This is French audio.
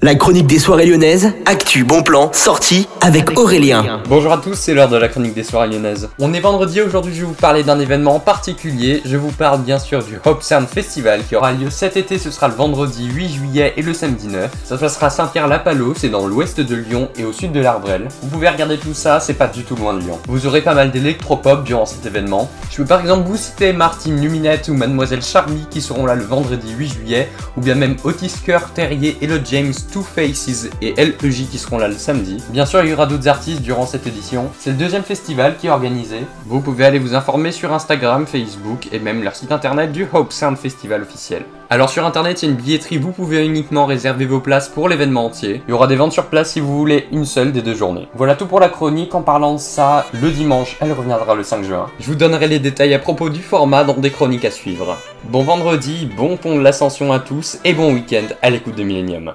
La chronique des soirées lyonnaises, actu, bon plan, sortie avec Aurélien. Bonjour à tous, c'est l'heure de la chronique des soirées lyonnaises. On est vendredi, aujourd'hui je vais vous parler d'un événement particulier. Je vous parle bien sûr du Hope Sound Festival qui aura lieu cet été, ce sera le vendredi 8 juillet et le samedi 9. Ça se passera à Saint-Pierre-la-Palot, c'est dans l'ouest de Lyon et au sud de l'Arbrel. Vous pouvez regarder tout ça, c'est pas du tout loin de Lyon. Vous aurez pas mal d'électropop durant cet événement. Je peux par exemple vous citer Martine Luminette ou Mademoiselle Charlie qui seront là le vendredi 8 juillet, ou bien même Otis Kerr, Terrier et le James Two Faces et LEJ qui seront là le samedi. Bien sûr, il y aura d'autres artistes durant cette édition. C'est le deuxième festival qui est organisé. Vous pouvez aller vous informer sur Instagram, Facebook et même leur site internet du Hope Sound Festival officiel. Alors sur internet, il y a une billetterie, vous pouvez uniquement réserver vos places pour l'événement entier. Il y aura des ventes sur place si vous voulez une seule des deux journées. Voilà tout pour la chronique. En parlant de ça, le dimanche, elle reviendra le 5 juin. Je vous donnerai les détails à propos du format dans des chroniques à suivre. Bon vendredi, bon pont de l'ascension à tous et bon week-end à l'écoute de Millennium.